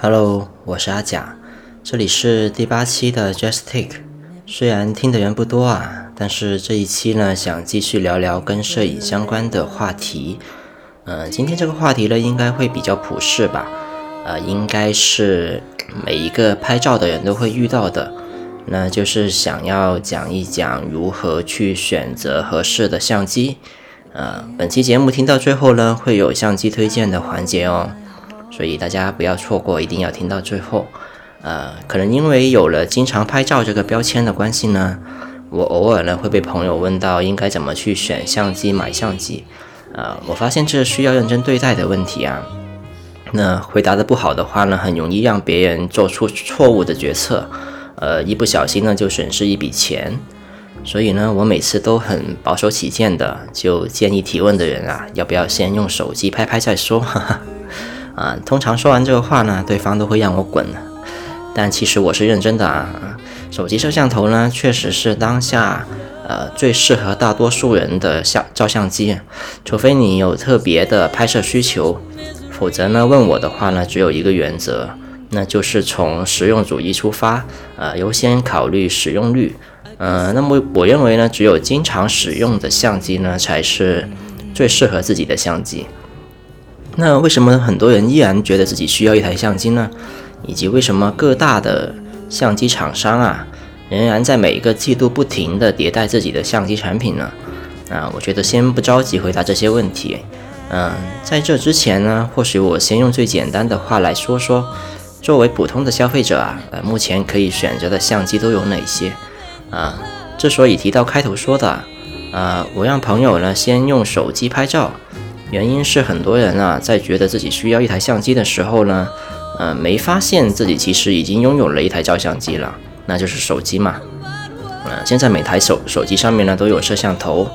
Hello，我是阿甲，这里是第八期的 Just Take。虽然听的人不多啊，但是这一期呢，想继续聊聊跟摄影相关的话题。嗯，今天这个话题呢，应该会比较普世吧？呃，应该是每一个拍照的人都会遇到的。那就是想要讲一讲如何去选择合适的相机。呃，本期节目听到最后呢，会有相机推荐的环节哦，所以大家不要错过，一定要听到最后。呃，可能因为有了经常拍照这个标签的关系呢，我偶尔呢会被朋友问到应该怎么去选相机、买相机。呃，我发现这需要认真对待的问题啊。那回答的不好的话呢，很容易让别人做出错误的决策。呃，一不小心呢就损失一笔钱，所以呢，我每次都很保守起见的，就建议提问的人啊，要不要先用手机拍拍再说。啊，通常说完这个话呢，对方都会让我滚。但其实我是认真的啊，手机摄像头呢，确实是当下呃最适合大多数人的相照相机，除非你有特别的拍摄需求，否则呢，问我的话呢，只有一个原则。那就是从实用主义出发，呃，优先考虑使用率，呃，那么我认为呢，只有经常使用的相机呢，才是最适合自己的相机。那为什么很多人依然觉得自己需要一台相机呢？以及为什么各大的相机厂商啊，仍然在每一个季度不停的迭代自己的相机产品呢？啊，我觉得先不着急回答这些问题，嗯，在这之前呢，或许我先用最简单的话来说说。作为普通的消费者啊，呃，目前可以选择的相机都有哪些？啊，之所以提到开头说的，啊，我让朋友呢先用手机拍照，原因是很多人啊在觉得自己需要一台相机的时候呢，呃，没发现自己其实已经拥有了一台照相机了，那就是手机嘛。呃，现在每台手手机上面呢都有摄像头，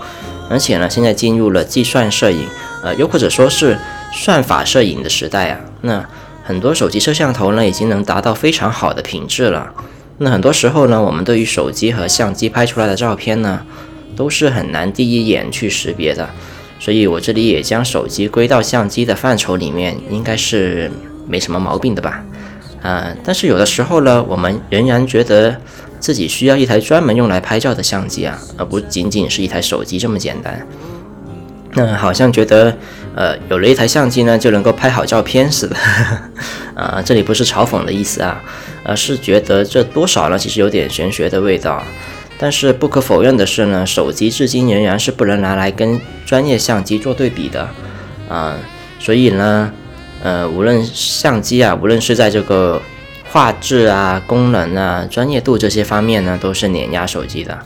而且呢现在进入了计算摄影，呃，又或者说是算法摄影的时代啊，那。很多手机摄像头呢，已经能达到非常好的品质了。那很多时候呢，我们对于手机和相机拍出来的照片呢，都是很难第一眼去识别的。所以我这里也将手机归到相机的范畴里面，应该是没什么毛病的吧？啊，但是有的时候呢，我们仍然觉得自己需要一台专门用来拍照的相机啊，而不仅仅是一台手机这么简单。那好像觉得，呃，有了一台相机呢，就能够拍好照片似的，啊，这里不是嘲讽的意思啊，而是觉得这多少呢，其实有点玄学的味道。但是不可否认的是呢，手机至今仍然是不能拿来跟专业相机做对比的，啊，所以呢，呃，无论相机啊，无论是在这个画质啊、功能啊、专业度这些方面呢，都是碾压手机的。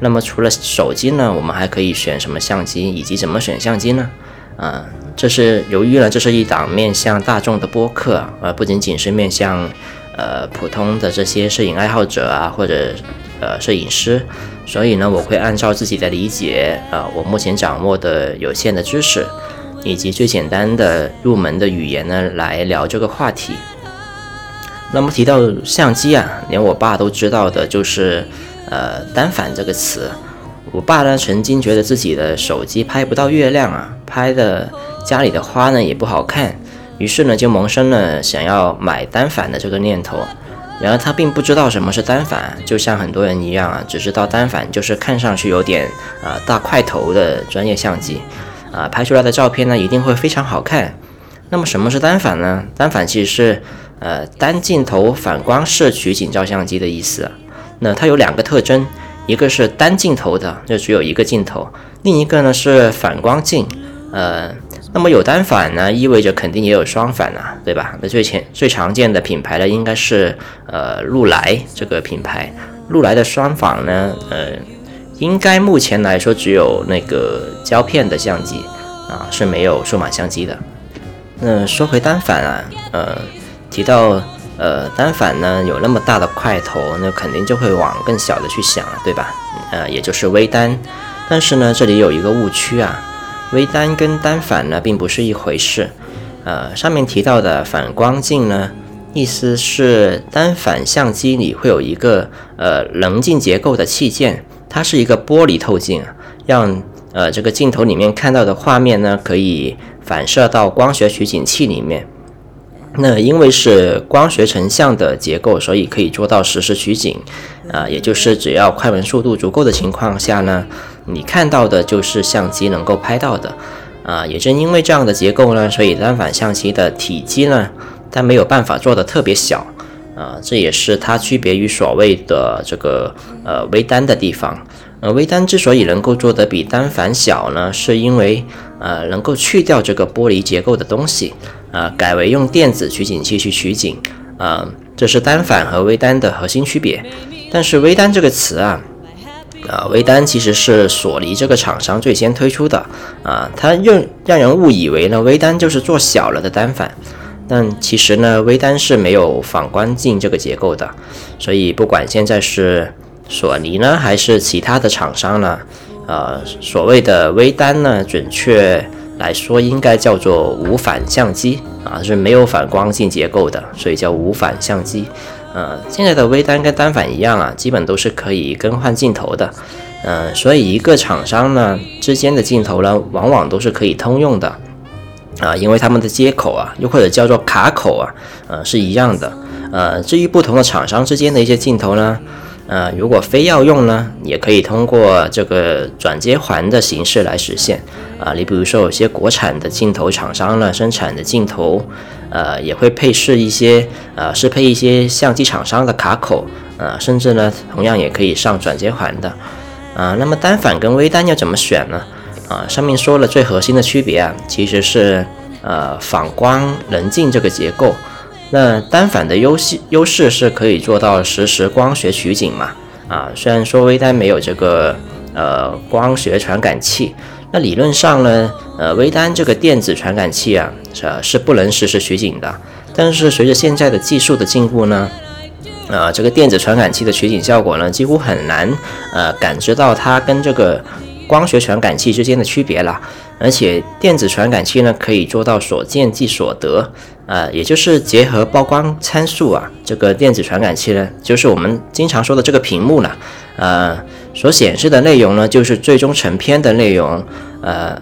那么除了手机呢，我们还可以选什么相机，以及怎么选相机呢？啊，这是由于呢，这是一档面向大众的播客，而不仅仅是面向呃普通的这些摄影爱好者啊，或者呃摄影师，所以呢，我会按照自己的理解，啊，我目前掌握的有限的知识，以及最简单的入门的语言呢，来聊这个话题。那么提到相机啊，连我爸都知道的就是。呃，单反这个词，我爸呢曾经觉得自己的手机拍不到月亮啊，拍的家里的花呢也不好看，于是呢就萌生了想要买单反的这个念头。然而他并不知道什么是单反，就像很多人一样啊，只知道单反就是看上去有点啊大块头的专业相机，啊拍出来的照片呢一定会非常好看。那么什么是单反呢？单反其实是呃单镜头反光式取景照相机的意思。那它有两个特征，一个是单镜头的，就只有一个镜头；另一个呢是反光镜。呃，那么有单反呢，意味着肯定也有双反啊，对吧？那最前最常见的品牌呢，应该是呃禄来这个品牌。禄来的双反呢，呃，应该目前来说只有那个胶片的相机啊，是没有数码相机的。那说回单反啊，呃，提到。呃，单反呢有那么大的块头，那肯定就会往更小的去想了，对吧？呃，也就是微单。但是呢，这里有一个误区啊，微单跟单反呢并不是一回事。呃，上面提到的反光镜呢，意思是单反相机里会有一个呃棱镜结构的器件，它是一个玻璃透镜，让呃这个镜头里面看到的画面呢可以反射到光学取景器里面。那因为是光学成像的结构，所以可以做到实时取景，啊，也就是只要快门速度足够的情况下呢，你看到的就是相机能够拍到的，啊，也正因为这样的结构呢，所以单反相机的体积呢，它没有办法做的特别小，啊，这也是它区别于所谓的这个呃微单的地方。呃，微单之所以能够做得比单反小呢，是因为呃能够去掉这个玻璃结构的东西。啊，改为用电子取景器去取景，啊，这是单反和微单的核心区别。但是微单这个词啊，啊，微单其实是索尼这个厂商最先推出的，啊，它让让人误以为呢，微单就是做小了的单反，但其实呢，微单是没有反光镜这个结构的，所以不管现在是索尼呢，还是其他的厂商呢，呃，所谓的微单呢，准确。来说，应该叫做无反相机啊，是没有反光镜结构的，所以叫无反相机。呃，现在的微单跟单反一样啊，基本都是可以更换镜头的。嗯，所以一个厂商呢之间的镜头呢，往往都是可以通用的啊，因为他们的接口啊，又或者叫做卡口啊，呃，是一样的。呃，至于不同的厂商之间的一些镜头呢。呃，如果非要用呢，也可以通过这个转接环的形式来实现。啊，你比如说有些国产的镜头厂商呢，生产的镜头，呃，也会配饰一些，呃，适配一些相机厂商的卡口，呃，甚至呢，同样也可以上转接环的。啊，那么单反跟微单要怎么选呢？啊，上面说了最核心的区别啊，其实是呃反光棱镜这个结构。那单反的优势优势是可以做到实时光学取景嘛？啊，虽然说微单没有这个呃光学传感器，那理论上呢，呃微单这个电子传感器啊，是是不能实时取景的。但是随着现在的技术的进步呢，呃这个电子传感器的取景效果呢，几乎很难呃感知到它跟这个光学传感器之间的区别了。而且电子传感器呢，可以做到所见即所得。呃，也就是结合曝光参数啊，这个电子传感器呢，就是我们经常说的这个屏幕了，呃，所显示的内容呢，就是最终成片的内容，呃，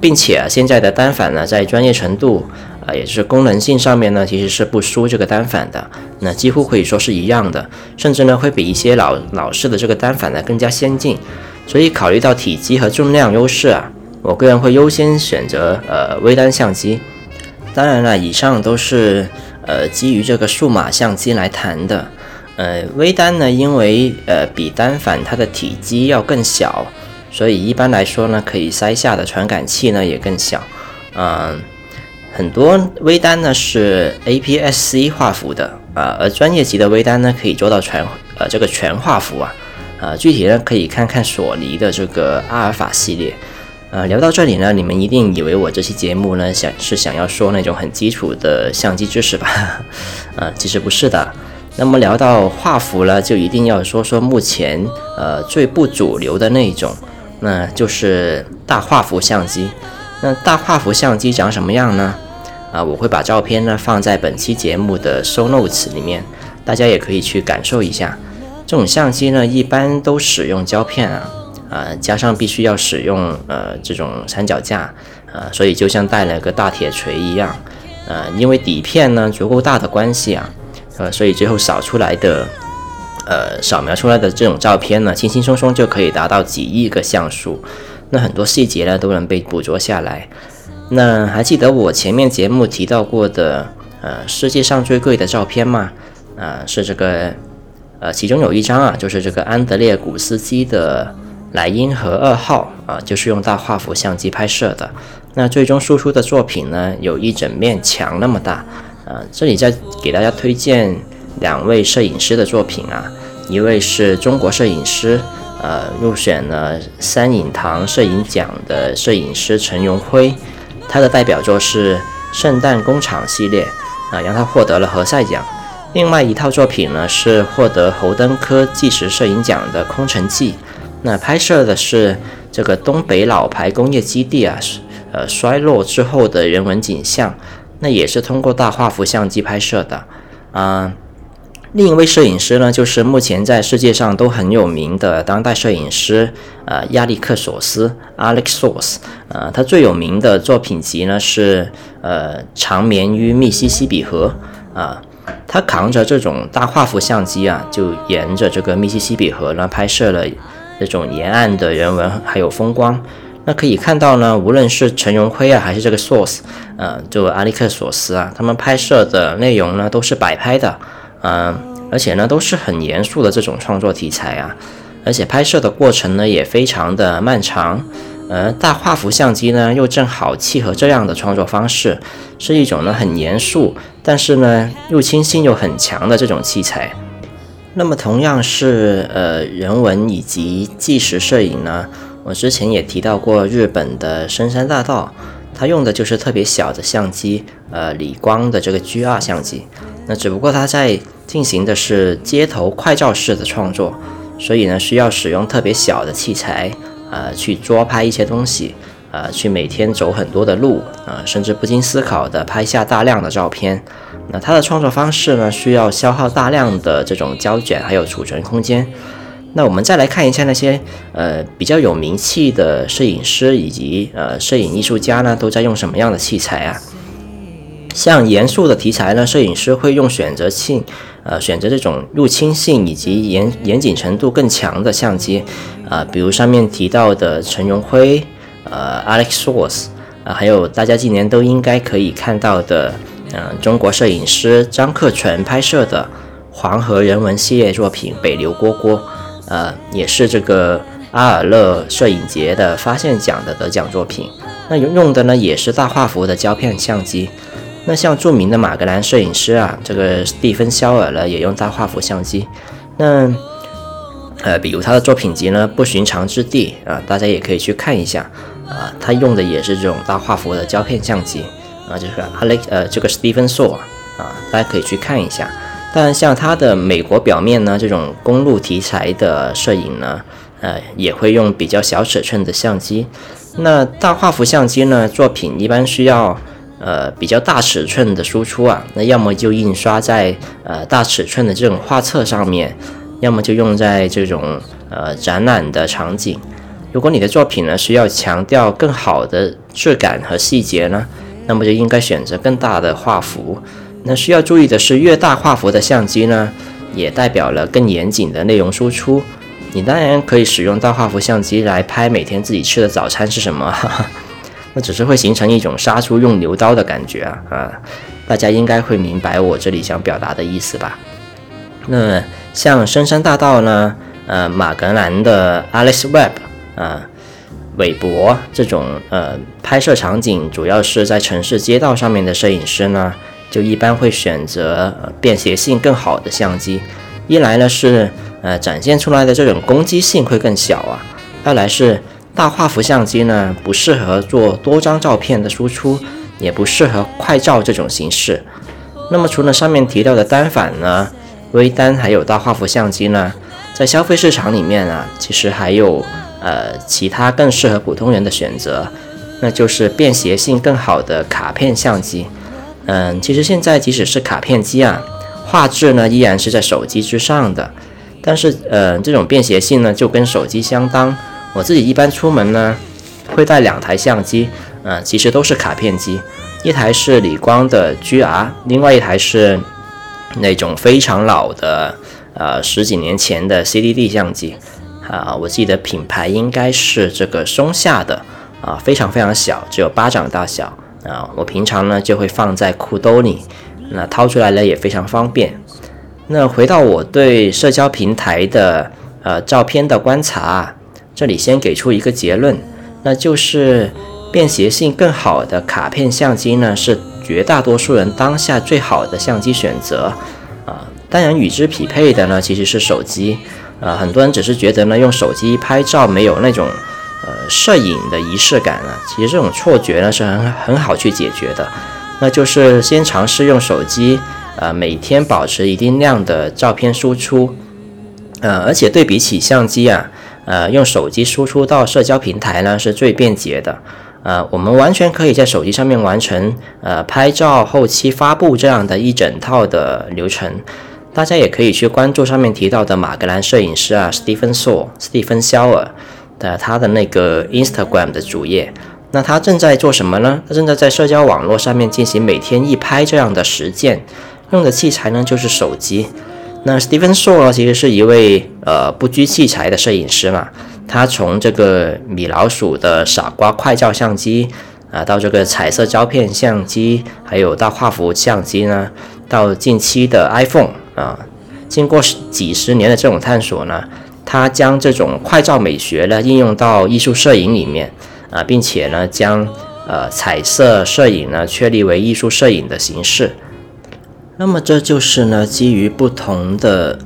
并且啊，现在的单反呢，在专业程度啊，也就是功能性上面呢，其实是不输这个单反的，那几乎可以说是一样的，甚至呢，会比一些老老式的这个单反呢更加先进，所以考虑到体积和重量优势啊，我个人会优先选择呃微单相机。当然了，以上都是呃基于这个数码相机来谈的。呃，微单呢，因为呃比单反它的体积要更小，所以一般来说呢，可以塞下的传感器呢也更小。嗯，很多微单呢是 APS-C 画幅的啊，而专业级的微单呢可以做到全呃这个全画幅啊。啊，具体呢可以看看索尼的这个阿尔法系列。呃，聊到这里呢，你们一定以为我这期节目呢想是想要说那种很基础的相机知识吧？呃，其实不是的。那么聊到画幅呢，就一定要说说目前呃最不主流的那一种，那就是大画幅相机。那大画幅相机长什么样呢？啊，我会把照片呢放在本期节目的 show notes 里面，大家也可以去感受一下。这种相机呢，一般都使用胶片啊。呃，加上必须要使用呃这种三脚架，呃，所以就像带了个大铁锤一样，呃，因为底片呢足够大的关系啊，呃，所以最后扫出来的，呃，扫描出来的这种照片呢，轻轻松松就可以达到几亿个像素，那很多细节呢都能被捕捉下来。那还记得我前面节目提到过的，呃，世界上最贵的照片吗？呃，是这个，呃，其中有一张啊，就是这个安德烈古斯基的。莱茵河二号啊，就是用大画幅相机拍摄的。那最终输出的作品呢，有一整面墙那么大。啊，这里再给大家推荐两位摄影师的作品啊，一位是中国摄影师，呃，入选了三影堂摄影奖的摄影师陈荣辉，他的代表作是《圣诞工厂》系列，啊，让他获得了何塞奖。另外一套作品呢，是获得侯登科纪实摄影奖的《空城记》。那拍摄的是这个东北老牌工业基地啊，呃衰落之后的人文景象，那也是通过大画幅相机拍摄的啊。另一位摄影师呢，就是目前在世界上都很有名的当代摄影师，呃，亚历克索斯 （Alex Sors）。呃，他最有名的作品集呢是呃《长眠于密西西比河》啊。他扛着这种大画幅相机啊，就沿着这个密西西比河呢拍摄了这种沿岸的人文还有风光。那可以看到呢，无论是陈荣辉啊，还是这个 Source，呃，就阿历克索斯啊，他们拍摄的内容呢都是摆拍的，嗯，而且呢都是很严肃的这种创作题材啊，而且拍摄的过程呢也非常的漫长。呃，大画幅相机呢，又正好契合这样的创作方式，是一种呢很严肃，但是呢入侵性又很强的这种器材。那么同样是呃人文以及纪实摄影呢，我之前也提到过日本的深山大道，它用的就是特别小的相机，呃理光的这个 G 二相机。那只不过它在进行的是街头快照式的创作，所以呢需要使用特别小的器材。呃，去捉拍一些东西，呃，去每天走很多的路，呃，甚至不经思考的拍下大量的照片。那他的创作方式呢，需要消耗大量的这种胶卷还有储存空间。那我们再来看一下那些呃比较有名气的摄影师以及呃摄影艺术家呢，都在用什么样的器材啊？像严肃的题材呢，摄影师会用选择性，呃，选择这种入侵性以及严严谨程度更强的相机。啊，比如上面提到的陈荣辉，呃，Alex Source，啊，还有大家今年都应该可以看到的，嗯，中国摄影师张克纯拍摄的黄河人文系列作品《北流蝈蝈》，呃，也是这个阿尔勒摄影节的发现奖的得奖作品。那用用的呢也是大画幅的胶片相机。那像著名的马格兰摄影师啊，这个蒂芬肖尔呢也用大画幅相机。那呃，比如他的作品集呢，《不寻常之地》啊，大家也可以去看一下啊。他用的也是这种大画幅的胶片相机啊，就是阿雷呃这个 Stephen s o 啊，大家可以去看一下。但像他的美国表面呢，这种公路题材的摄影呢，呃，也会用比较小尺寸的相机。那大画幅相机呢，作品一般需要呃比较大尺寸的输出啊，那要么就印刷在呃大尺寸的这种画册上面。要么就用在这种呃展览的场景。如果你的作品呢需要强调更好的质感和细节呢，那么就应该选择更大的画幅。那需要注意的是，越大画幅的相机呢，也代表了更严谨的内容输出。你当然可以使用大画幅相机来拍每天自己吃的早餐是什么，那只是会形成一种杀猪用牛刀的感觉啊啊！大家应该会明白我这里想表达的意思吧？那。像深山大道呢，呃，马格兰的 Alice Webb 啊，韦伯这种呃拍摄场景主要是在城市街道上面的摄影师呢，就一般会选择便携性更好的相机。一来呢是呃展现出来的这种攻击性会更小啊，二来是大画幅相机呢不适合做多张照片的输出，也不适合快照这种形式。那么除了上面提到的单反呢？微单还有大画幅相机呢，在消费市场里面啊，其实还有呃其他更适合普通人的选择，那就是便携性更好的卡片相机。嗯，其实现在即使是卡片机啊，画质呢依然是在手机之上的，但是呃这种便携性呢就跟手机相当。我自己一般出门呢会带两台相机，嗯，其实都是卡片机，一台是理光的 GR，另外一台是。那种非常老的，呃，十几年前的 CDD 相机，啊，我记得品牌应该是这个松下的，啊，非常非常小，只有巴掌大小，啊，我平常呢就会放在裤兜里，那掏出来呢也非常方便。那回到我对社交平台的呃照片的观察，这里先给出一个结论，那就是便携性更好的卡片相机呢是。绝大多数人当下最好的相机选择，啊，当然与之匹配的呢其实是手机，啊，很多人只是觉得呢用手机拍照没有那种呃摄影的仪式感啊，其实这种错觉呢是很很好去解决的，那就是先尝试用手机，呃，每天保持一定量的照片输出，呃，而且对比起相机啊，呃，用手机输出到社交平台呢是最便捷的。呃，我们完全可以在手机上面完成呃拍照、后期发布这样的一整套的流程。大家也可以去关注上面提到的马格兰摄影师啊，Stephen Shaw，斯蒂芬·肖尔的他的那个 Instagram 的主页。那他正在做什么呢？他正在在社交网络上面进行每天一拍这样的实践，用的器材呢就是手机。那 Stephen Shaw 其实是一位呃不拘器材的摄影师嘛，他从这个米老鼠的傻瓜快照相机啊，到这个彩色胶片相机，还有大画幅相机呢，到近期的 iPhone 啊，经过几十年的这种探索呢，他将这种快照美学呢应用到艺术摄影里面。啊，并且呢，将呃彩色摄影呢确立为艺术摄影的形式。那么这就是呢，基于不同的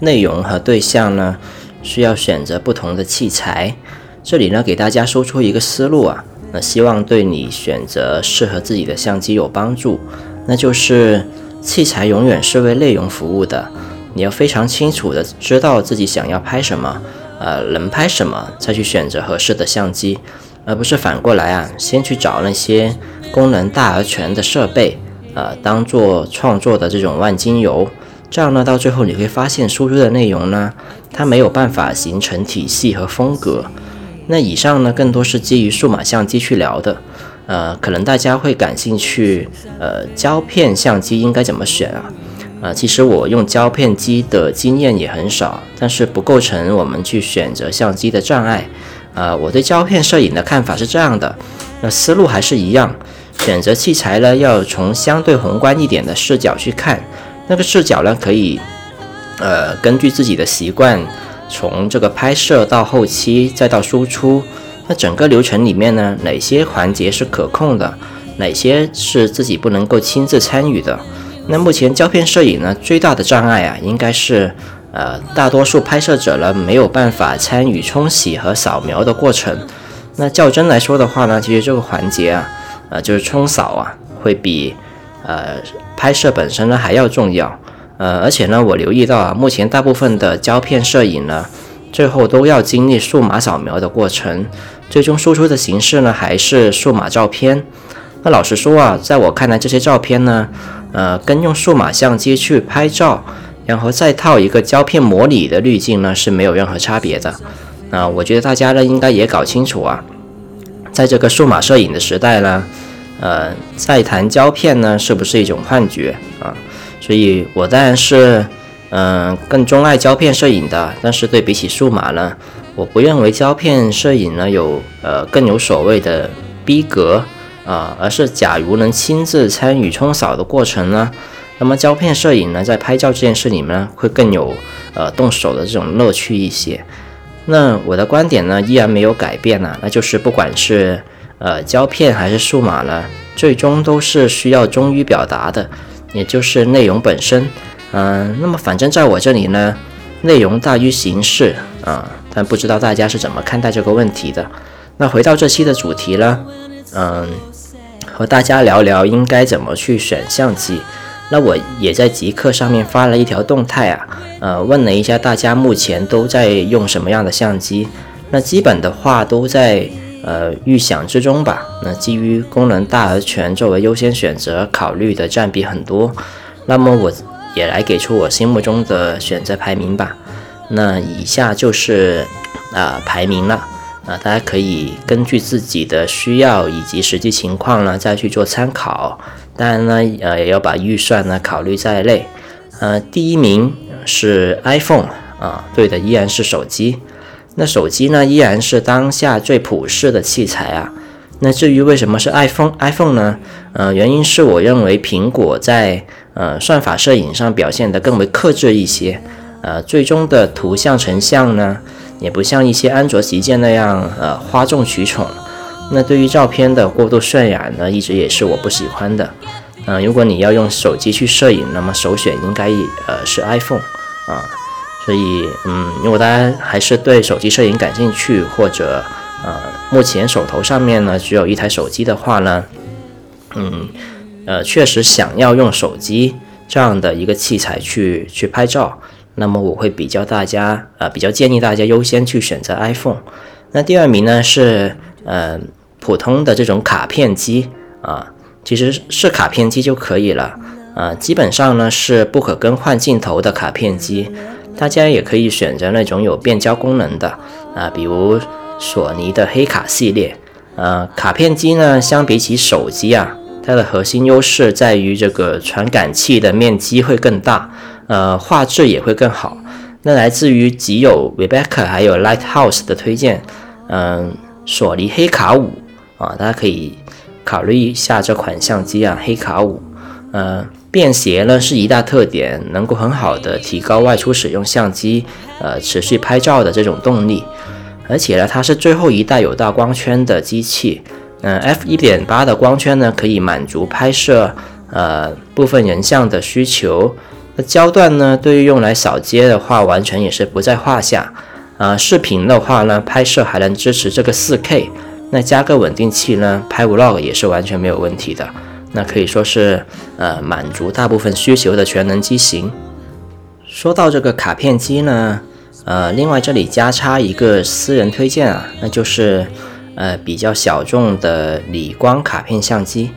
内容和对象呢，需要选择不同的器材。这里呢，给大家说出一个思路啊，那希望对你选择适合自己的相机有帮助。那就是器材永远是为内容服务的，你要非常清楚的知道自己想要拍什么，呃，能拍什么，再去选择合适的相机。而不是反过来啊，先去找那些功能大而全的设备，呃，当做创作的这种万金油，这样呢，到最后你会发现输出的内容呢，它没有办法形成体系和风格。那以上呢，更多是基于数码相机去聊的，呃，可能大家会感兴趣，呃，胶片相机应该怎么选啊？呃，其实我用胶片机的经验也很少，但是不构成我们去选择相机的障碍。呃，我对胶片摄影的看法是这样的，那思路还是一样，选择器材呢，要从相对宏观一点的视角去看，那个视角呢，可以，呃，根据自己的习惯，从这个拍摄到后期再到输出，那整个流程里面呢，哪些环节是可控的，哪些是自己不能够亲自参与的？那目前胶片摄影呢，最大的障碍啊，应该是。呃，大多数拍摄者呢没有办法参与冲洗和扫描的过程。那较真来说的话呢，其实这个环节啊，呃，就是冲扫啊，会比呃拍摄本身呢还要重要。呃，而且呢，我留意到啊，目前大部分的胶片摄影呢，最后都要经历数码扫描的过程，最终输出的形式呢还是数码照片。那老实说啊，在我看来，这些照片呢，呃，跟用数码相机去拍照。然后再套一个胶片模拟的滤镜呢，是没有任何差别的。啊，我觉得大家呢应该也搞清楚啊，在这个数码摄影的时代呢，呃，再谈胶片呢是不是一种幻觉啊？所以我当然是嗯更钟爱胶片摄影的，但是对比起数码呢，我不认为胶片摄影呢有呃更有所谓的逼格啊，而是假如能亲自参与冲扫的过程呢。那么胶片摄影呢，在拍照这件事里面呢，会更有呃动手的这种乐趣一些。那我的观点呢，依然没有改变呢，那就是不管是呃胶片还是数码呢，最终都是需要忠于表达的，也就是内容本身。嗯，那么反正在我这里呢，内容大于形式啊，但不知道大家是怎么看待这个问题的。那回到这期的主题呢，嗯，和大家聊聊应该怎么去选相机。那我也在极客上面发了一条动态啊，呃，问了一下大家目前都在用什么样的相机，那基本的话都在呃预想之中吧。那基于功能大而全作为优先选择考虑的占比很多，那么我也来给出我心目中的选择排名吧。那以下就是啊排名了。啊，大家可以根据自己的需要以及实际情况呢，再去做参考。当然呢，呃，也要把预算呢考虑在内。呃，第一名是 iPhone 啊，对的，依然是手机。那手机呢，依然是当下最普适的器材啊。那至于为什么是 iPhone，iPhone 呢？呃，原因是我认为苹果在呃算法摄影上表现得更为克制一些。呃，最终的图像成像呢？也不像一些安卓旗舰那样，呃，哗众取宠。那对于照片的过度渲染呢，一直也是我不喜欢的。嗯，如果你要用手机去摄影，那么首选应该呃是 iPhone 啊。所以，嗯，如果大家还是对手机摄影感兴趣，或者呃目前手头上面呢只有一台手机的话呢，嗯，呃，确实想要用手机这样的一个器材去去拍照。那么我会比较大家，呃，比较建议大家优先去选择 iPhone。那第二名呢是，呃，普通的这种卡片机啊，其实是卡片机就可以了。啊，基本上呢是不可更换镜头的卡片机。大家也可以选择那种有变焦功能的啊，比如索尼的黑卡系列。呃，卡片机呢，相比起手机啊，它的核心优势在于这个传感器的面积会更大，呃，画质也会更好。那来自于极有 Rebecca 还有 Lighthouse 的推荐，嗯，索尼黑卡五啊，大家可以考虑一下这款相机啊，黑卡五，呃，便携呢是一大特点，能够很好的提高外出使用相机呃持续拍照的这种动力。而且呢，它是最后一代有大光圈的机器，嗯，f 一点八的光圈呢，可以满足拍摄呃部分人像的需求。那焦段呢，对于用来扫街的话，完全也是不在话下。啊，视频的话呢，拍摄还能支持这个四 K，那加个稳定器呢，拍 Vlog 也是完全没有问题的。那可以说是呃满足大部分需求的全能机型。说到这个卡片机呢。呃，另外这里加插一个私人推荐啊，那就是呃比较小众的理光卡片相机，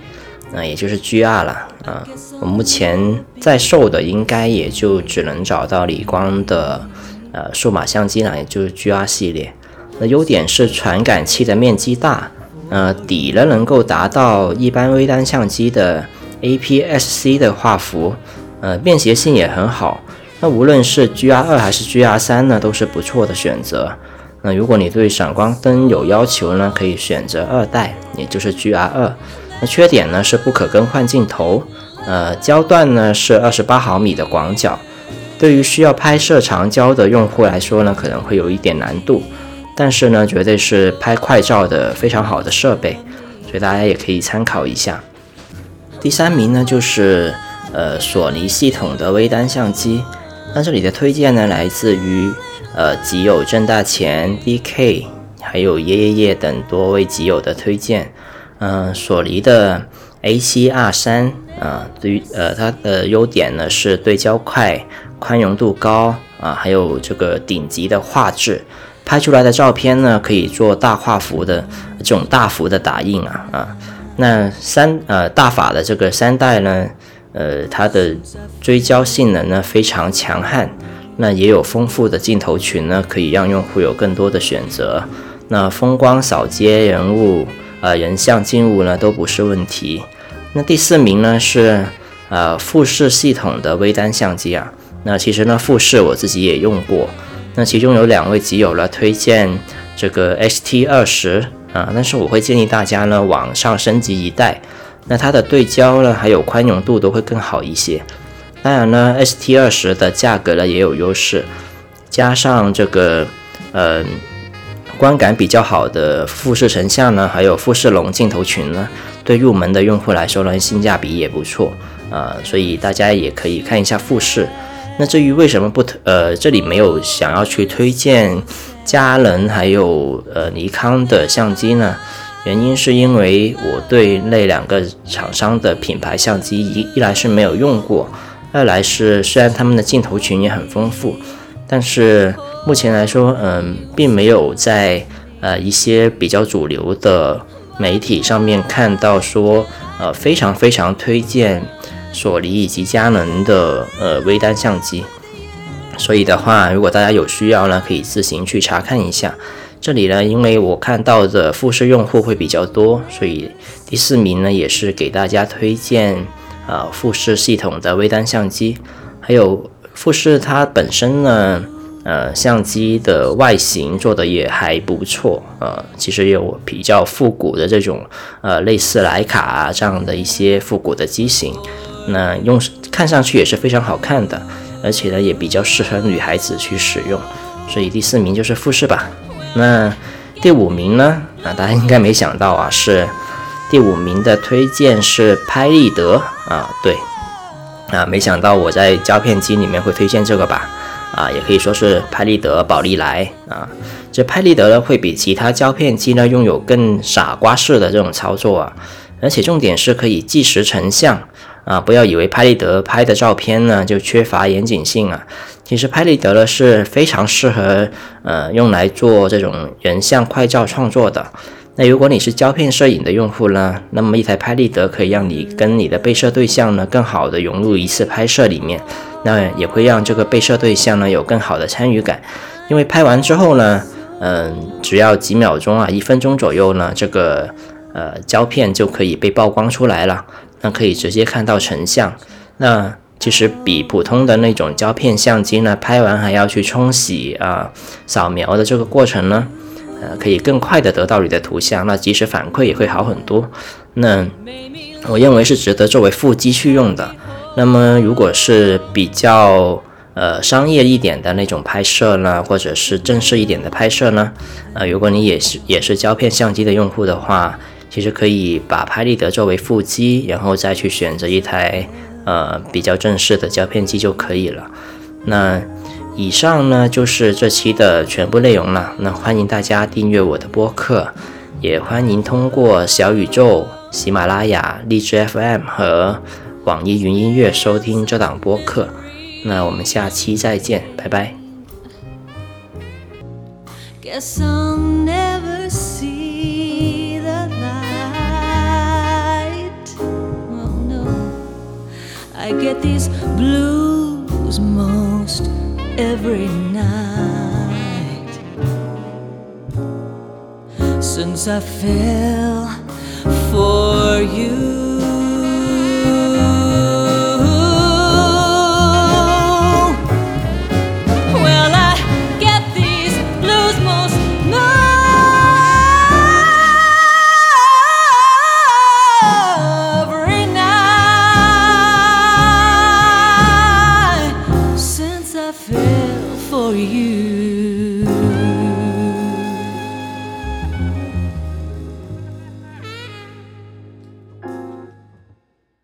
那也就是 GR 了啊。我目前在售的应该也就只能找到理光的呃数码相机了，也就是 GR 系列。那优点是传感器的面积大，呃底呢能够达到一般微单相机的 APS-C 的画幅，呃便携性也很好。那无论是 GR 二还是 GR 三呢，都是不错的选择。那如果你对闪光灯有要求呢，可以选择二代，也就是 GR 二。那缺点呢是不可更换镜头，呃，焦段呢是二十八毫米的广角，对于需要拍摄长焦的用户来说呢，可能会有一点难度。但是呢，绝对是拍快照的非常好的设备，所以大家也可以参考一下。第三名呢就是呃索尼系统的微单相机。那这里的推荐呢，来自于呃集友郑大钱、DK，还有耶耶耶等多位集友的推荐。嗯，索尼的 A7R 三啊，对于呃它的优点呢是对焦快、宽容度高啊，还有这个顶级的画质，拍出来的照片呢可以做大画幅的这种大幅的打印啊啊。那三呃大法的这个三代呢？呃，它的追焦性能呢非常强悍，那也有丰富的镜头群呢，可以让用户有更多的选择。那风光、扫街、人物、呃人像、静物呢都不是问题。那第四名呢是呃富士系统的微单相机啊。那其实呢富士我自己也用过，那其中有两位集友了推荐这个 HT 二十啊，但是我会建议大家呢往上升级一代。那它的对焦呢，还有宽容度都会更好一些。当然呢，ST 二十的价格呢也有优势，加上这个呃观感比较好的富士成像呢，还有富士龙镜头群呢，对入门的用户来说呢，性价比也不错啊。所以大家也可以看一下富士。那至于为什么不呃这里没有想要去推荐佳能还有呃尼康的相机呢？原因是因为我对那两个厂商的品牌相机一一来是没有用过，二来是虽然他们的镜头群也很丰富，但是目前来说，嗯，并没有在呃一些比较主流的媒体上面看到说，呃非常非常推荐索尼以及佳能的呃微单相机。所以的话，如果大家有需要呢，可以自行去查看一下。这里呢，因为我看到的富士用户会比较多，所以第四名呢也是给大家推荐啊富士系统的微单相机。还有富士它本身呢，呃相机的外形做的也还不错，呃其实有比较复古的这种呃类似徕卡啊这样的一些复古的机型，那用看上去也是非常好看的，而且呢也比较适合女孩子去使用，所以第四名就是富士吧。那第五名呢？啊，大家应该没想到啊，是第五名的推荐是拍立得啊，对，啊，没想到我在胶片机里面会推荐这个吧？啊，也可以说是拍立得宝丽来啊。这拍立得呢，会比其他胶片机呢拥有更傻瓜式的这种操作啊，而且重点是可以即时成像。啊，不要以为拍立得拍的照片呢就缺乏严谨性啊！其实拍立得呢是非常适合呃用来做这种人像快照创作的。那如果你是胶片摄影的用户呢，那么一台拍立得可以让你跟你的被摄对象呢更好的融入一次拍摄里面，那也会让这个被摄对象呢有更好的参与感，因为拍完之后呢，嗯，只要几秒钟啊，一分钟左右呢，这个呃胶片就可以被曝光出来了，那可以直接看到成像，那其实比普通的那种胶片相机呢，拍完还要去冲洗啊、扫描的这个过程呢。呃，可以更快的得到你的图像，那即时反馈也会好很多。那我认为是值得作为副机去用的。那么如果是比较呃商业一点的那种拍摄呢，或者是正式一点的拍摄呢，呃，如果你也是也是胶片相机的用户的话，其实可以把拍立得作为副机，然后再去选择一台呃比较正式的胶片机就可以了。那。以上呢就是这期的全部内容了。那欢迎大家订阅我的播客，也欢迎通过小宇宙、喜马拉雅、荔枝 FM 和网易云音乐收听这档播客。那我们下期再见，拜拜。Every night since I fell for you.